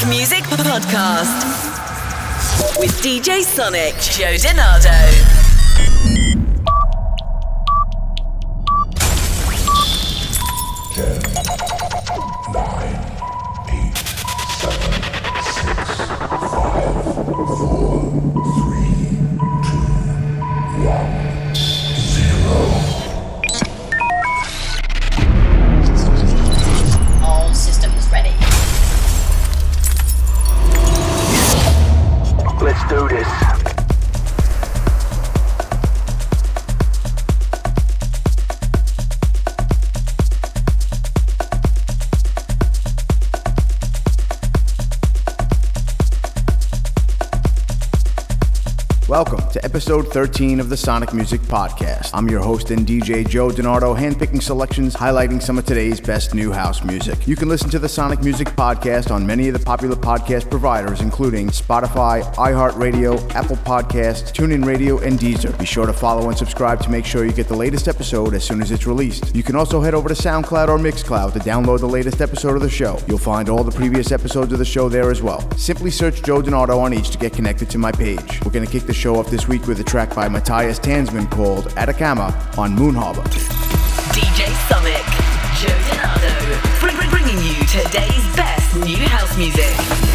House Music Podcast with DJ Sonic, Joe DiNardo. Episode 13 of the Sonic Music Podcast. I'm your host and DJ Joe DiNardo, handpicking selections highlighting some of today's best new house music. You can listen to the Sonic Music Podcast on many of the popular podcast providers, including Spotify, iHeartRadio, Apple Podcasts, TuneIn Radio, and Deezer. Be sure to follow and subscribe to make sure you get the latest episode as soon as it's released. You can also head over to SoundCloud or Mixcloud to download the latest episode of the show. You'll find all the previous episodes of the show there as well. Simply search Joe DiNardo on each to get connected to my page. We're going to kick the show off this week with a track by Matthias Tanzmann called Atacama on Moon Harbour. DJ Sonic, Joe bring- bringing you today's best new house music.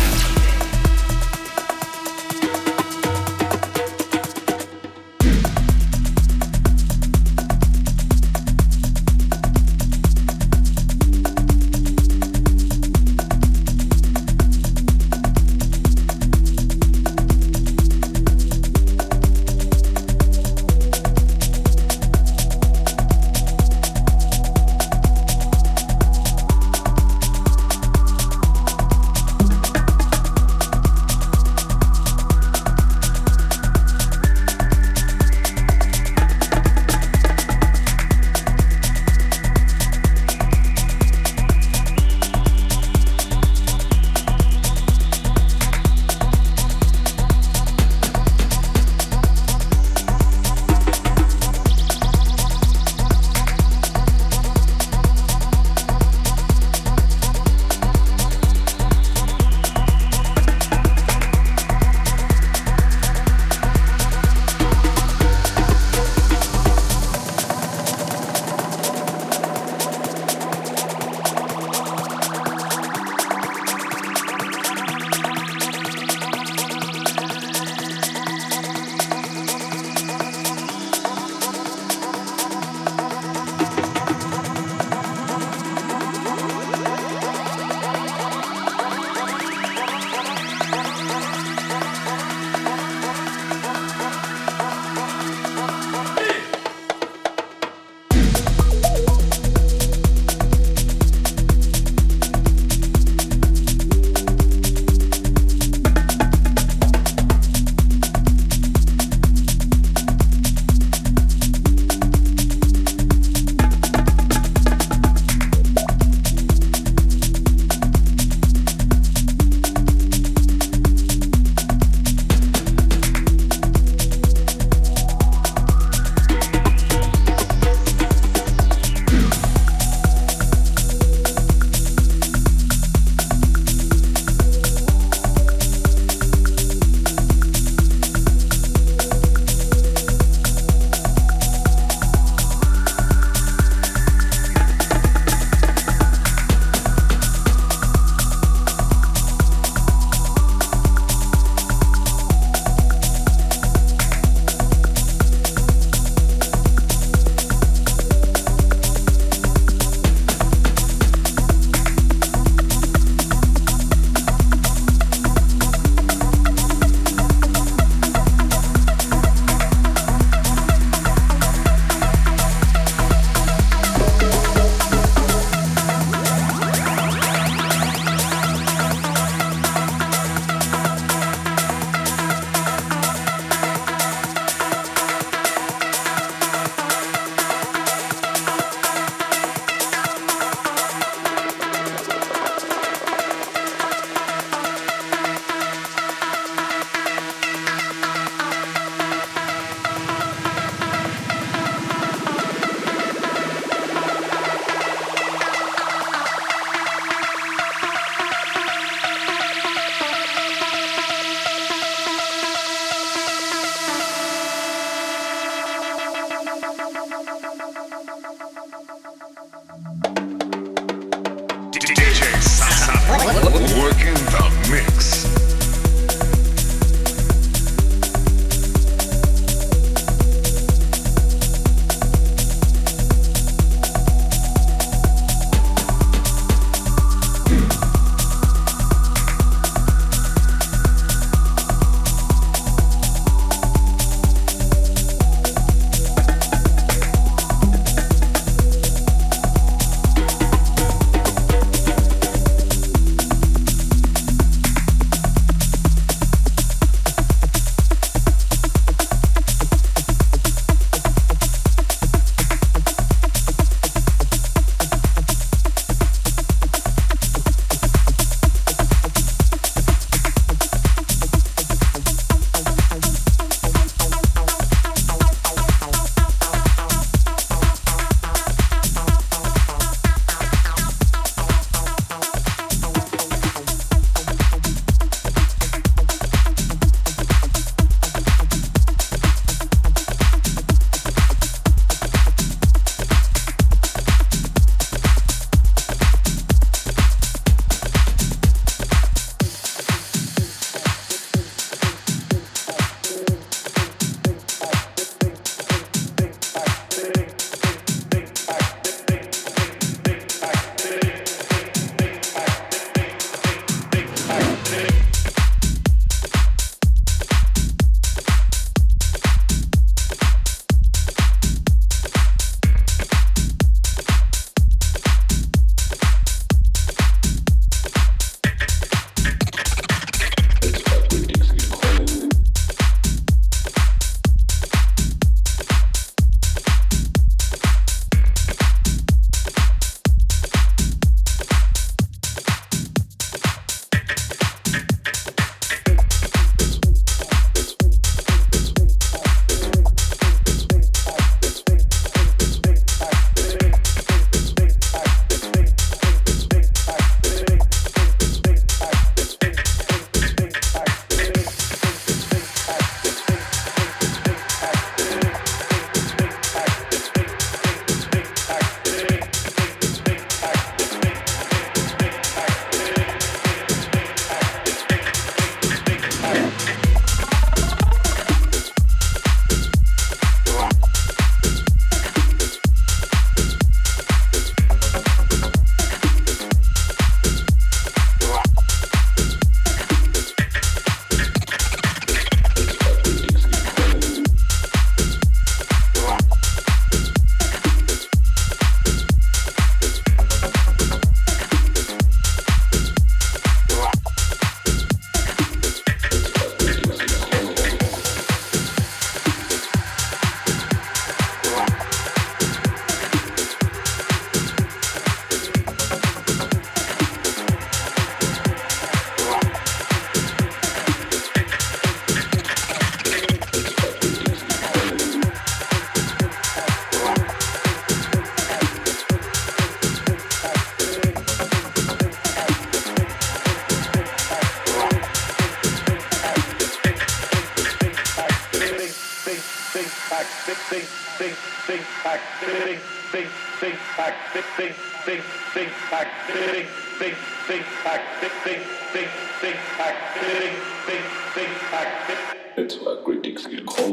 It's what critics are calling it.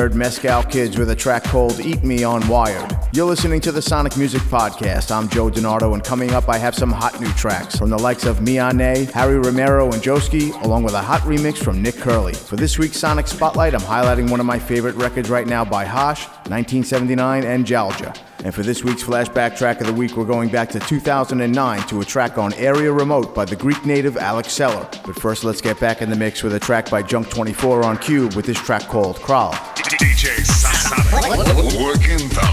Heard Mescal Kids with a track called Eat Me on Wired. You're listening to the Sonic Music Podcast. I'm Joe DiNardo, and coming up, I have some hot new tracks from the likes of Miane, Harry Romero, and Joeski, along with a hot remix from Nick Curly. For this week's Sonic Spotlight, I'm highlighting one of my favorite records right now by Hosh, 1979, and Jalja. And for this week's flashback track of the week, we're going back to 2009 to a track on Area Remote by the Greek native Alex Celler. But first, let's get back in the mix with a track by Junk 24 on Cube with this track called Crawl. Working the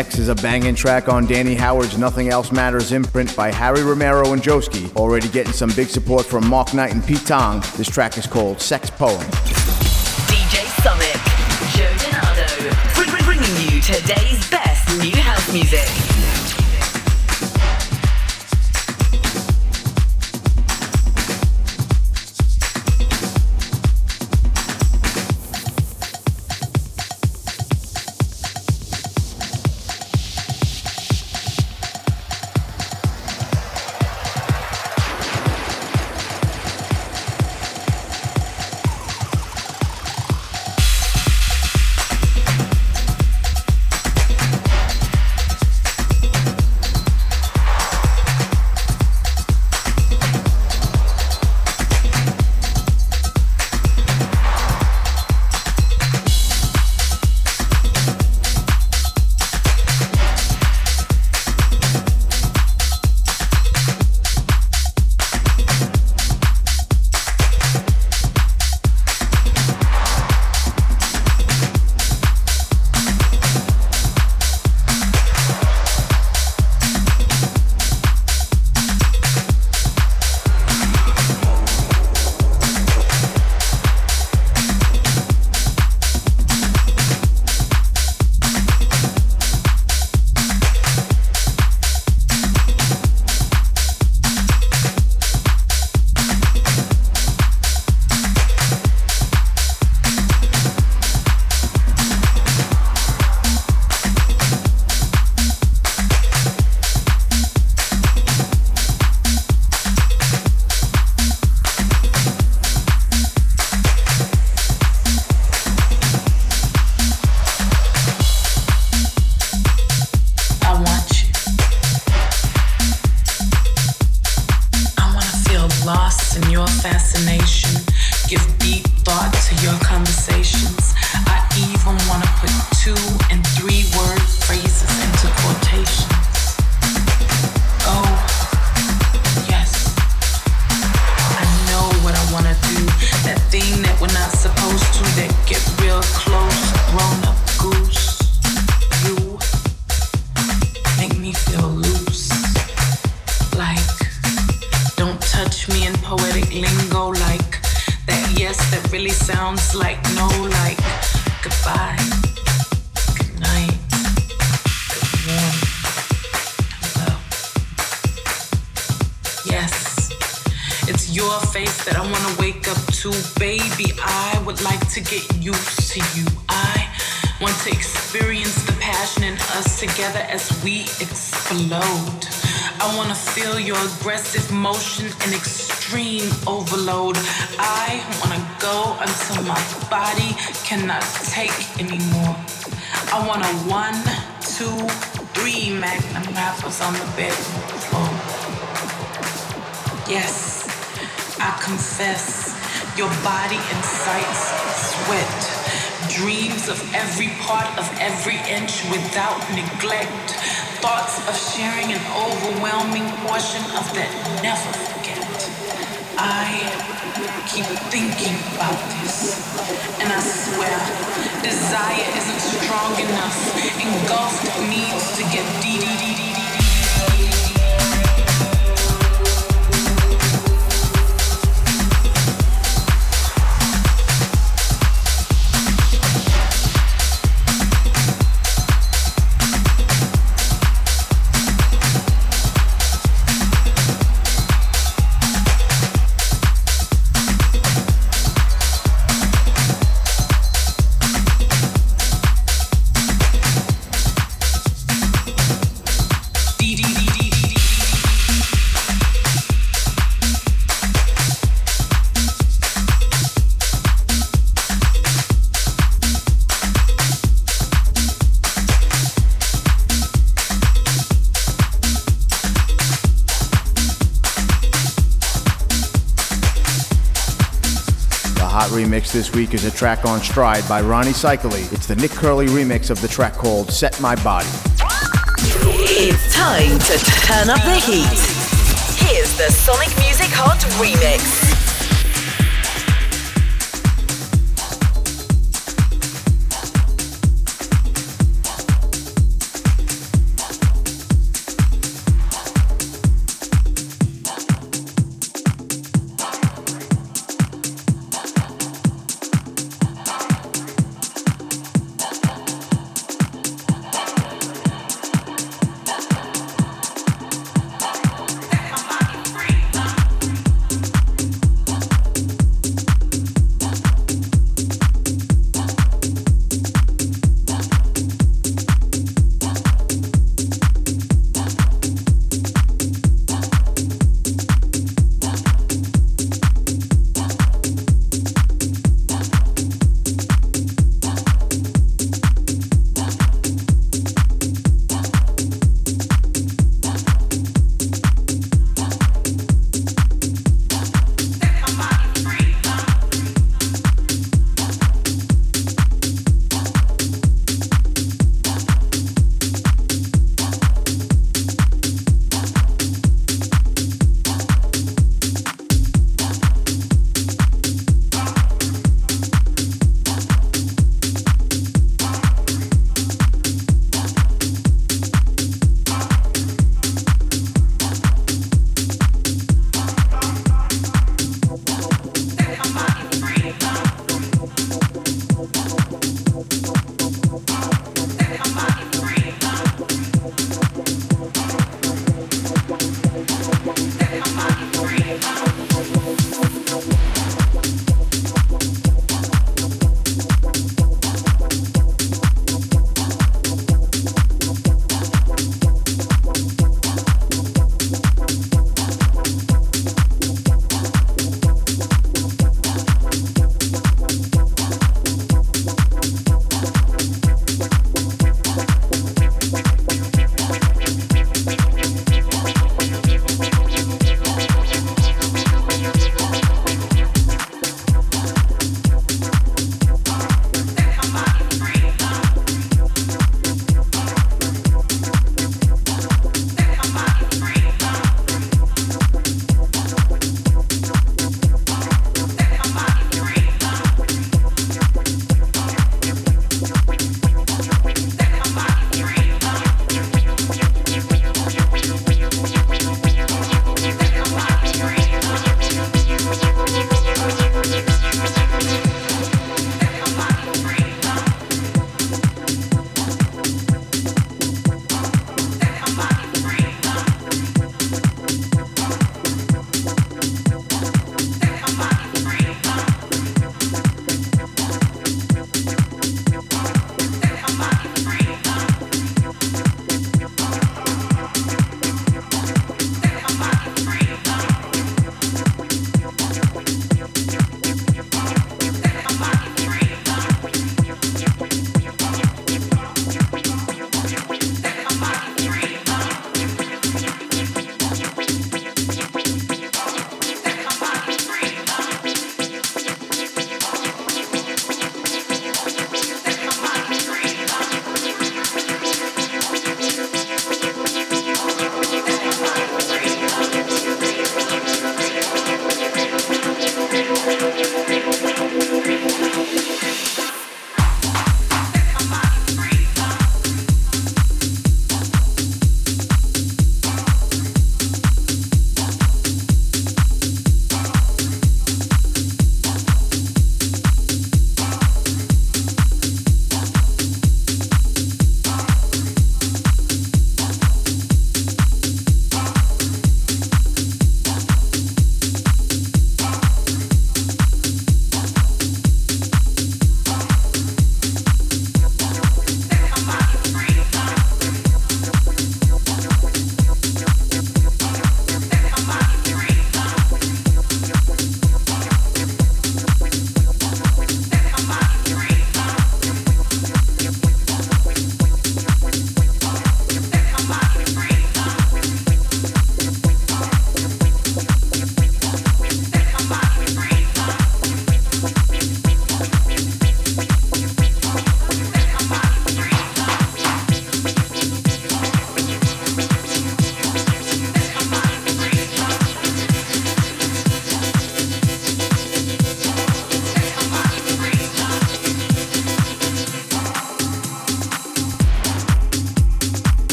Next is a banging track on Danny Howard's Nothing Else Matters imprint by Harry Romero and Joeski. Already getting some big support from Mark Knight and Pete Tong. This track is called Sex Poem. DJ Sonic, Joe DiNardo, bringing you today's best new house music. emotion and extreme overload. I wanna go until my body cannot take anymore. I want a one, two, three magnum rappers on the bed. floor. Yes, I confess, your body incites sweat dreams of every part of every inch without neglect, thoughts of sharing an overwhelming portion of that never forget. I keep thinking about this, and I swear, desire isn't strong enough. Engulfed needs to get deep. Remix this week is a track on Stride by Rony Seikaly. It's the Nick Curly remix of the track called Set My Body. It's time to turn up the heat. Here's the Sonic Music Hot remix.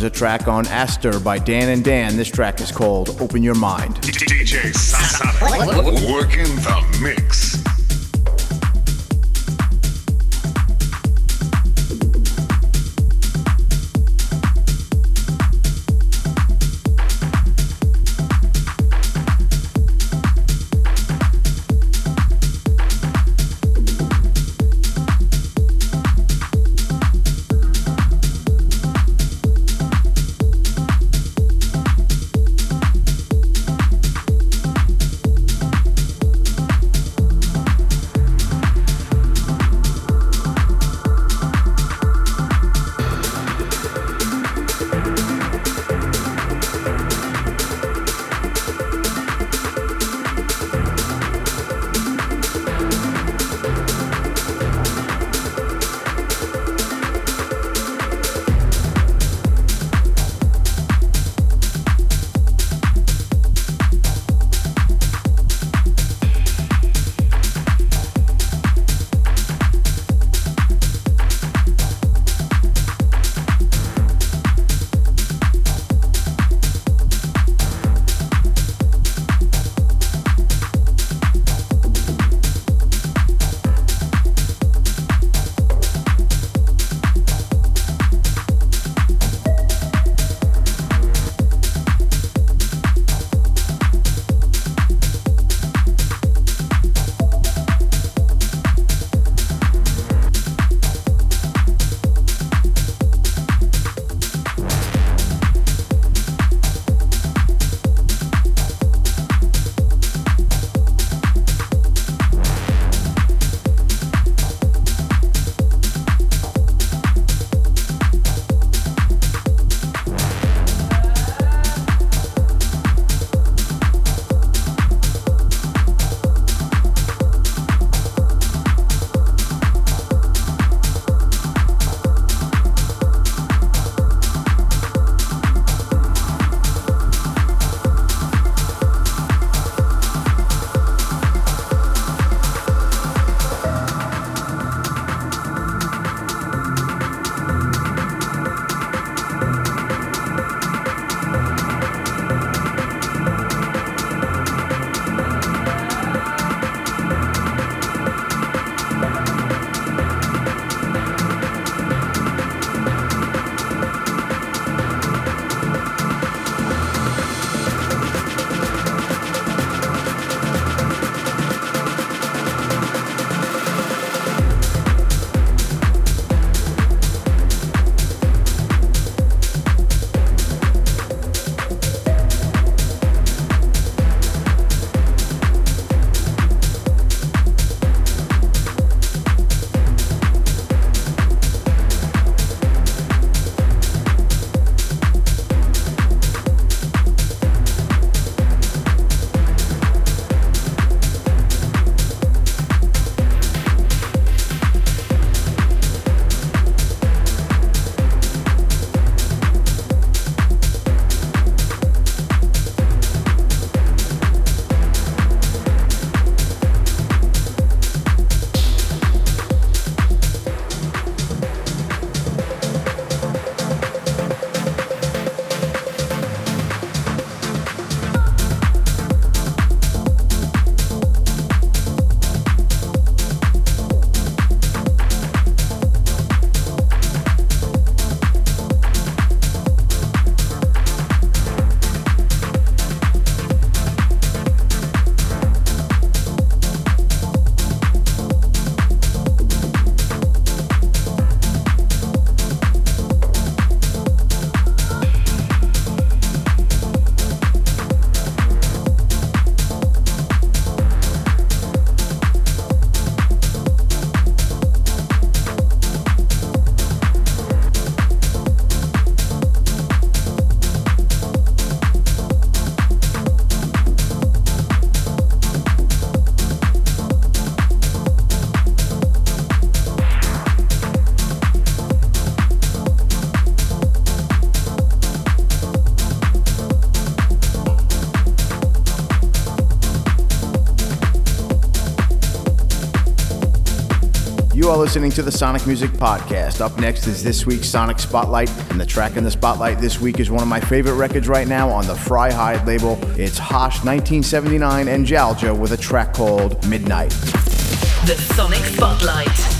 Is a track on ASTIR by Dan and Dan. This track is called Open Your Mind. DJ Sonic. Working the mix. Listening to the Sonic Music Podcast. Up next is this week's Sonic Spotlight, and the track in the spotlight this week is one of my favorite records right now on the Fryhide label. It's Hosh 1979 and Jalja with a track called Midnight. The Sonic Spotlight.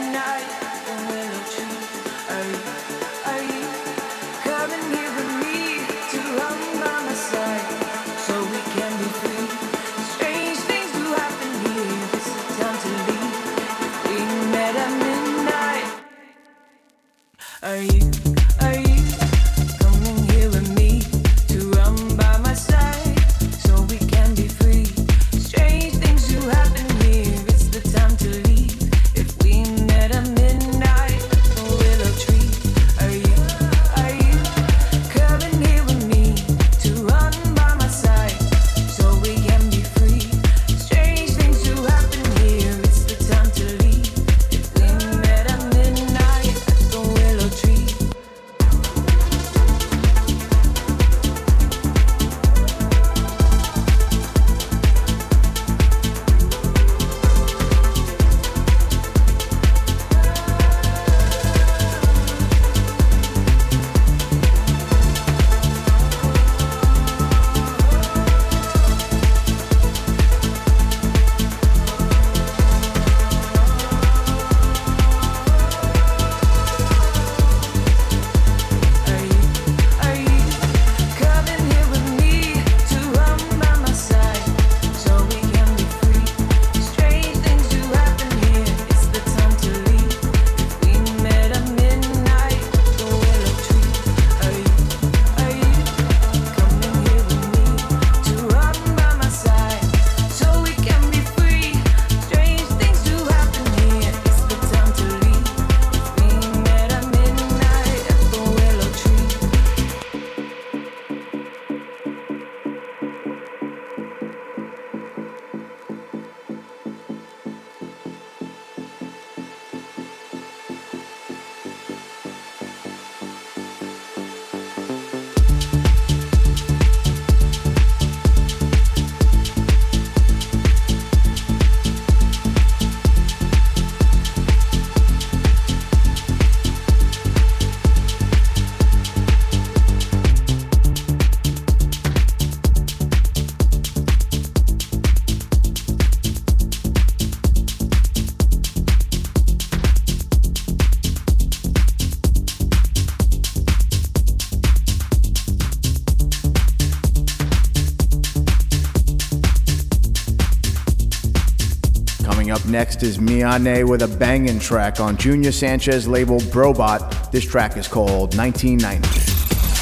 next is Miane with a banging track on Junior Sanchez label Brobot. This track is called 1990.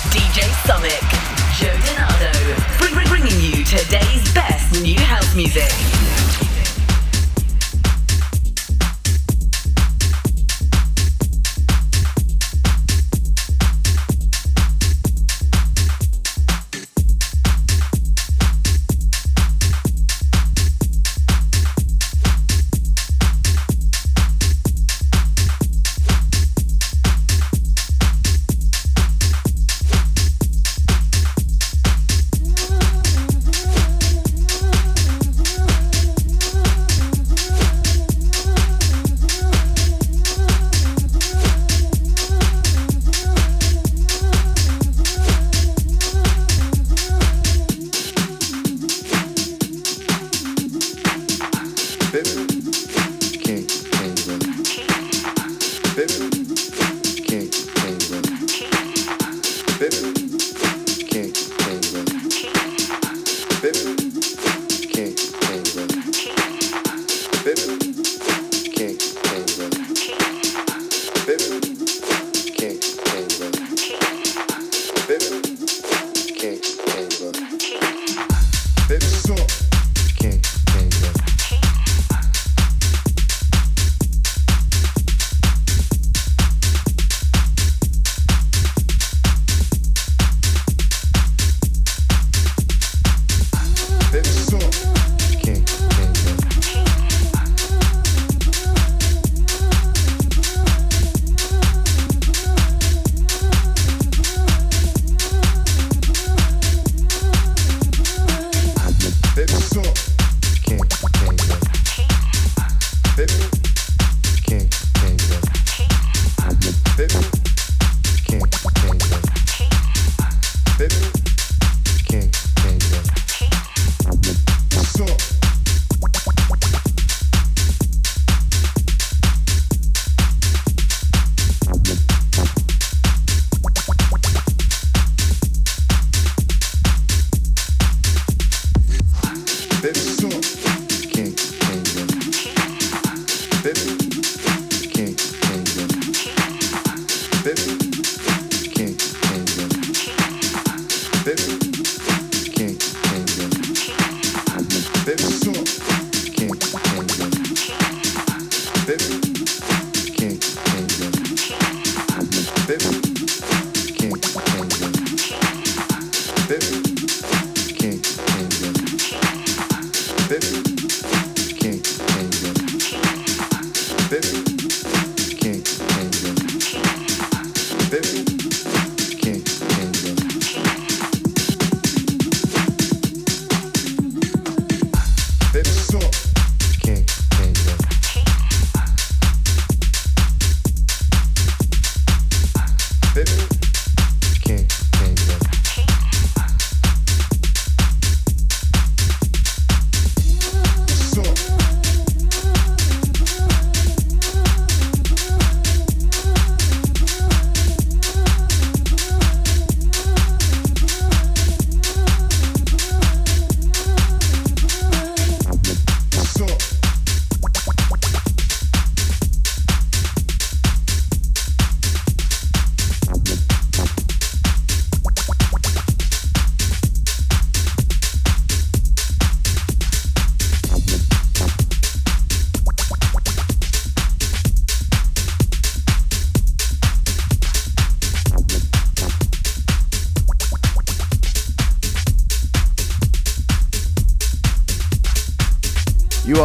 DJ Sonic, Joe DiNardo, bringing you today's best new house music.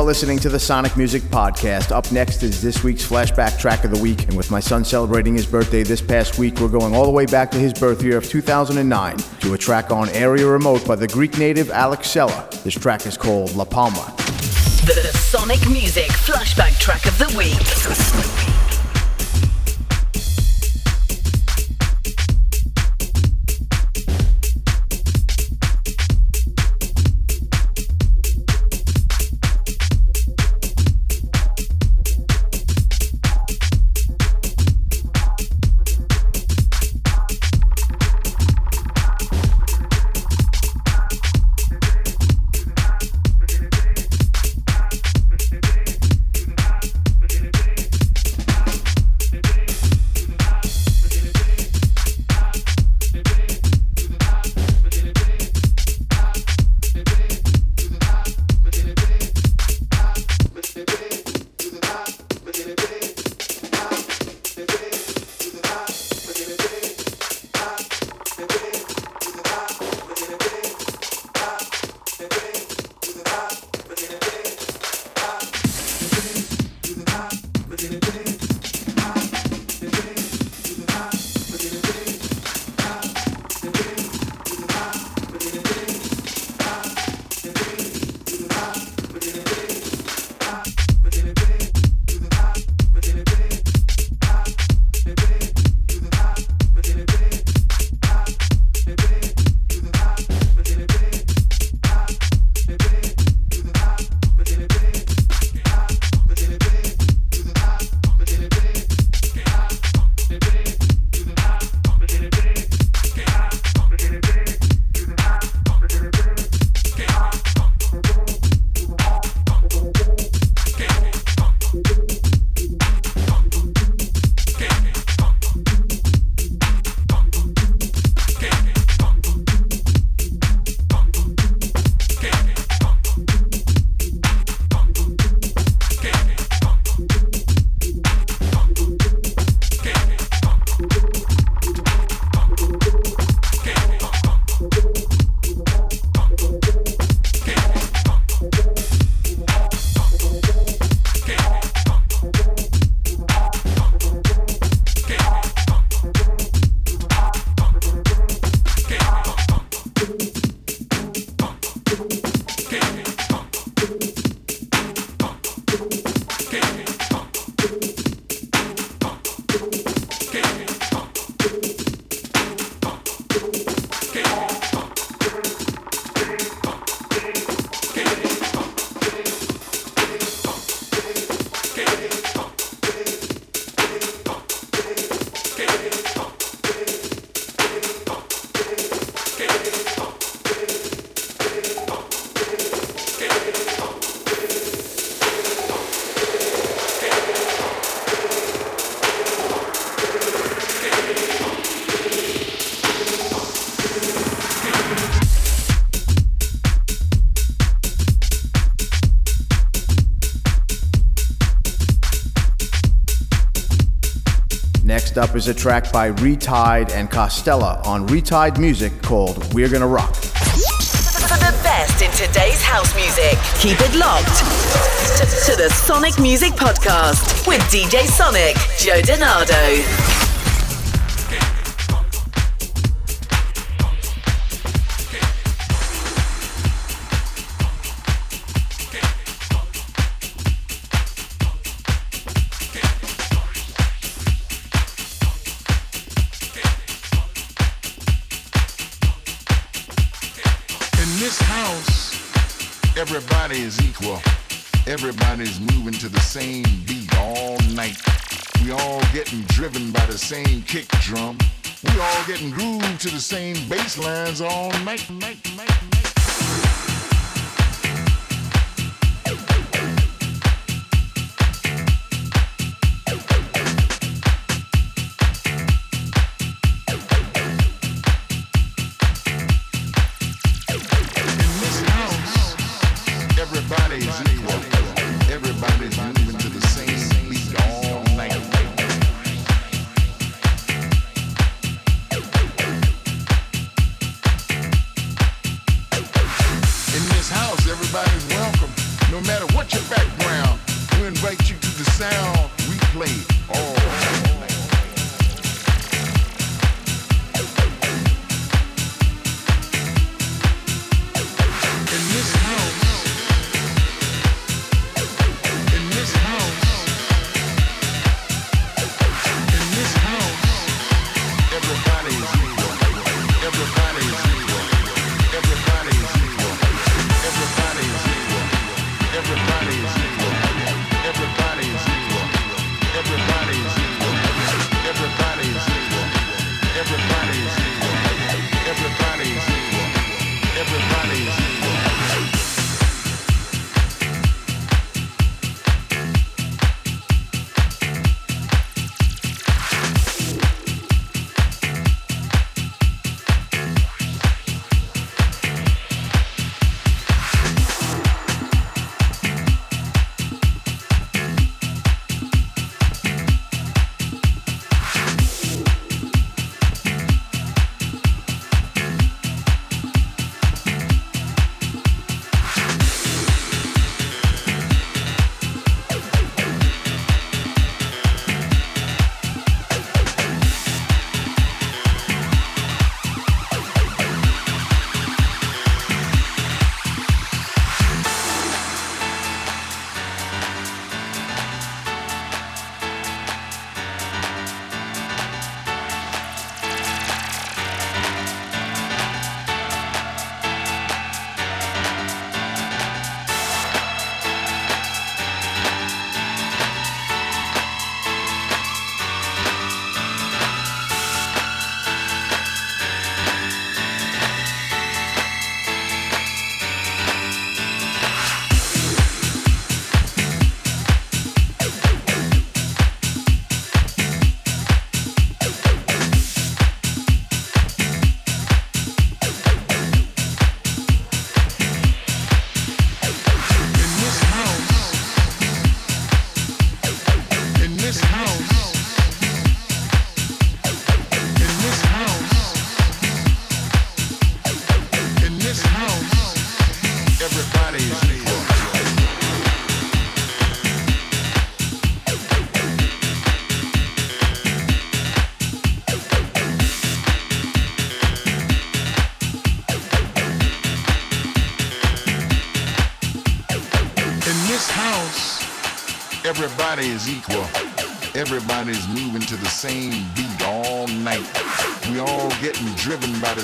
Listening to the Sonic Music Podcast. Up next is this week's flashback track of the week. And with my son celebrating his birthday this past week, we're going all the way back to his birth year of 2009 to a track on Area Remote by the Greek native Alex Celler. This track is called La Palma. The, Sonic Music flashback track of the week. Is a track by Retide and Costella on Retide Music called We're Gonna Rock. For the best in today's house music, keep it locked. To, to the Sonic Music Podcast with DJ Sonic, Joe DiNardo. Everybody is equal. Everybody's moving to the same beat all night. We all getting driven by the same kick drum. We all getting grooved to the same bass lines all night, night, night, night.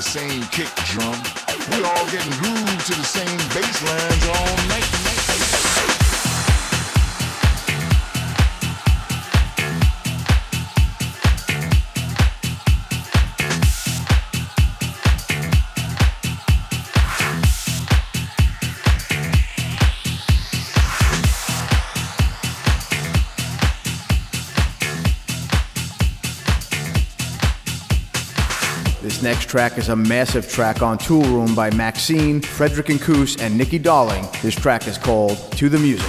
The same kick drum. We all getting grooved to the same bass lines all track is a massive track on Toolroom by Maxinne, Frederick and Kusse, and Niki Darling. This track is called To the Music.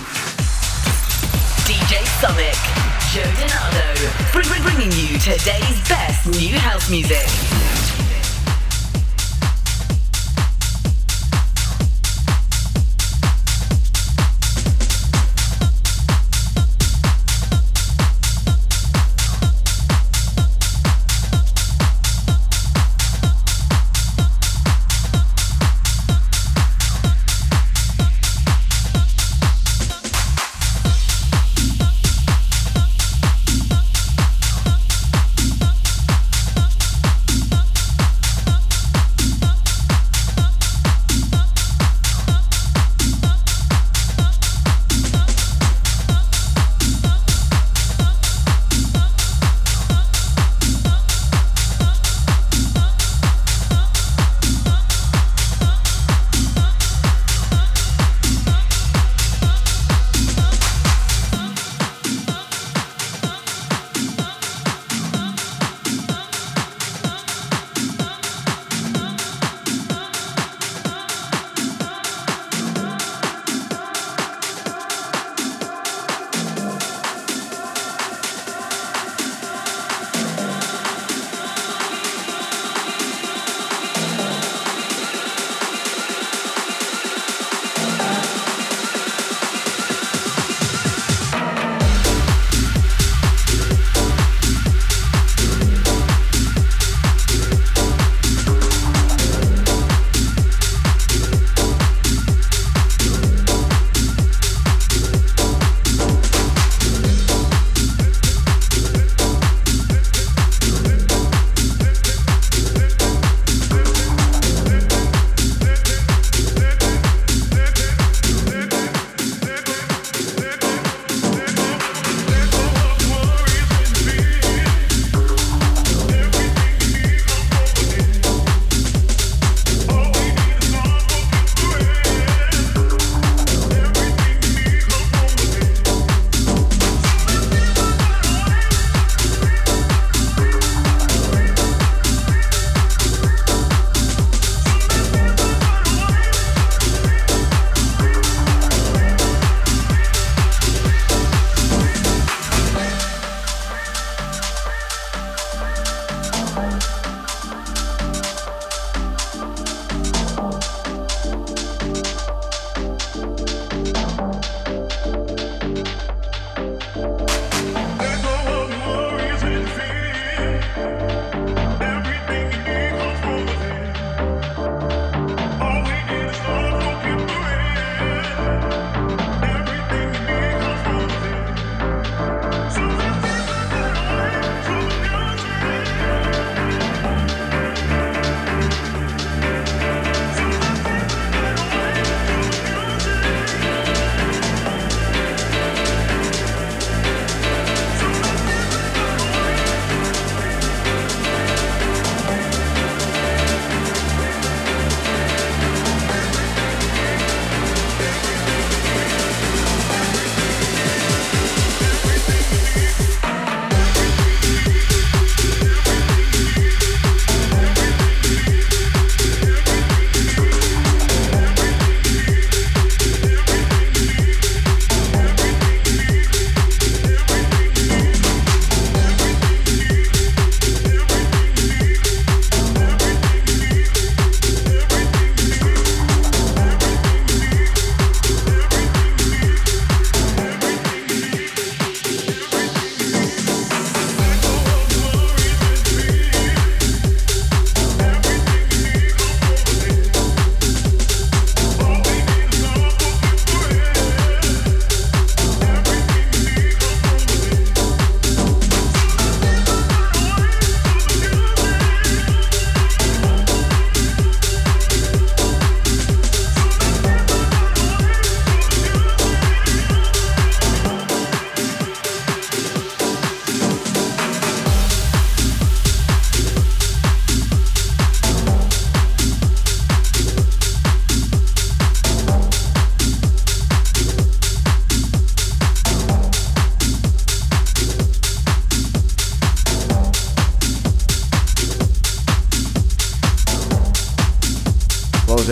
DJ Sonic, Joe bring- bringing you today's best new house music.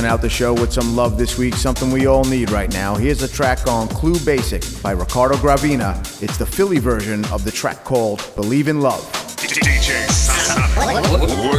Out the show with some love this week, something we all need right now. Here's a track on kluBasic by Riccardo Gravina. It's the Philly version of the track called Believe in Love. DJ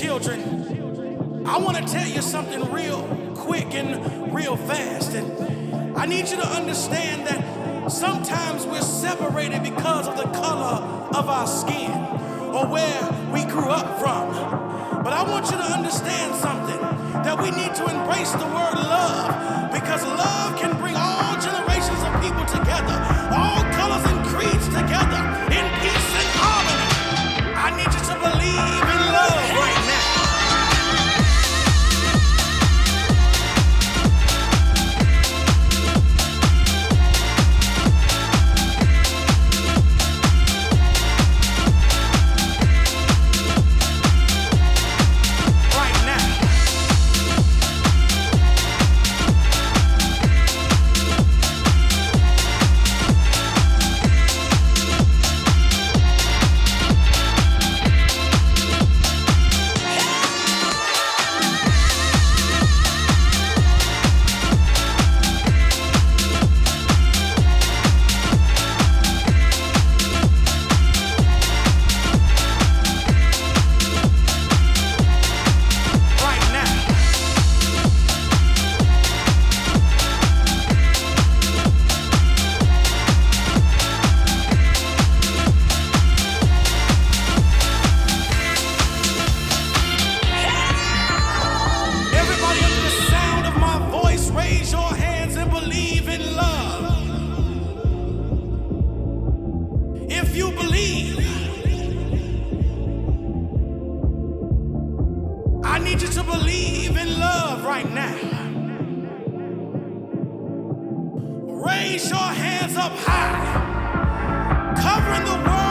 children, I want to tell you something real quick and real fast. And I need you to understand that sometimes we're separated because of the color of our skin or where we grew up from. But I want you to understand something that we need to embrace the word love because love can hands up high, covering the world.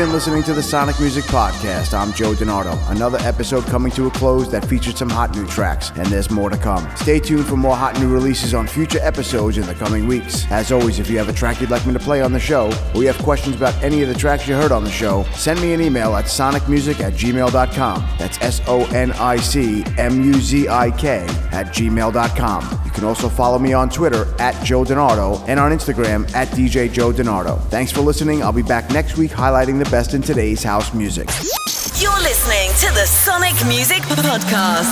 Been listening to the Sonic Music Podcast. I'm Joe DiNardo. Another episode coming to a close that featured some hot new tracks, and there's more to come. Stay tuned for more hot new releases on future episodes in the coming weeks. As always, if you have a track you'd like me to play on the show, or you have questions about any of the tracks you heard on the show, send me an email at sonicmuzik at gmail.com. That's S O N I C M U Z I K at gmail.com. You can also follow me on Twitter at Joe DiNardo and on Instagram at DJ Joe DiNardo. Thanks for listening. I'll be back next week highlighting the best in today's house music. You're listening to the Sonic Music Podcast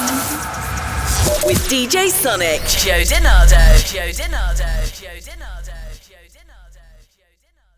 with DJ Sonic, Joe DiNardo. Joe DiNardo.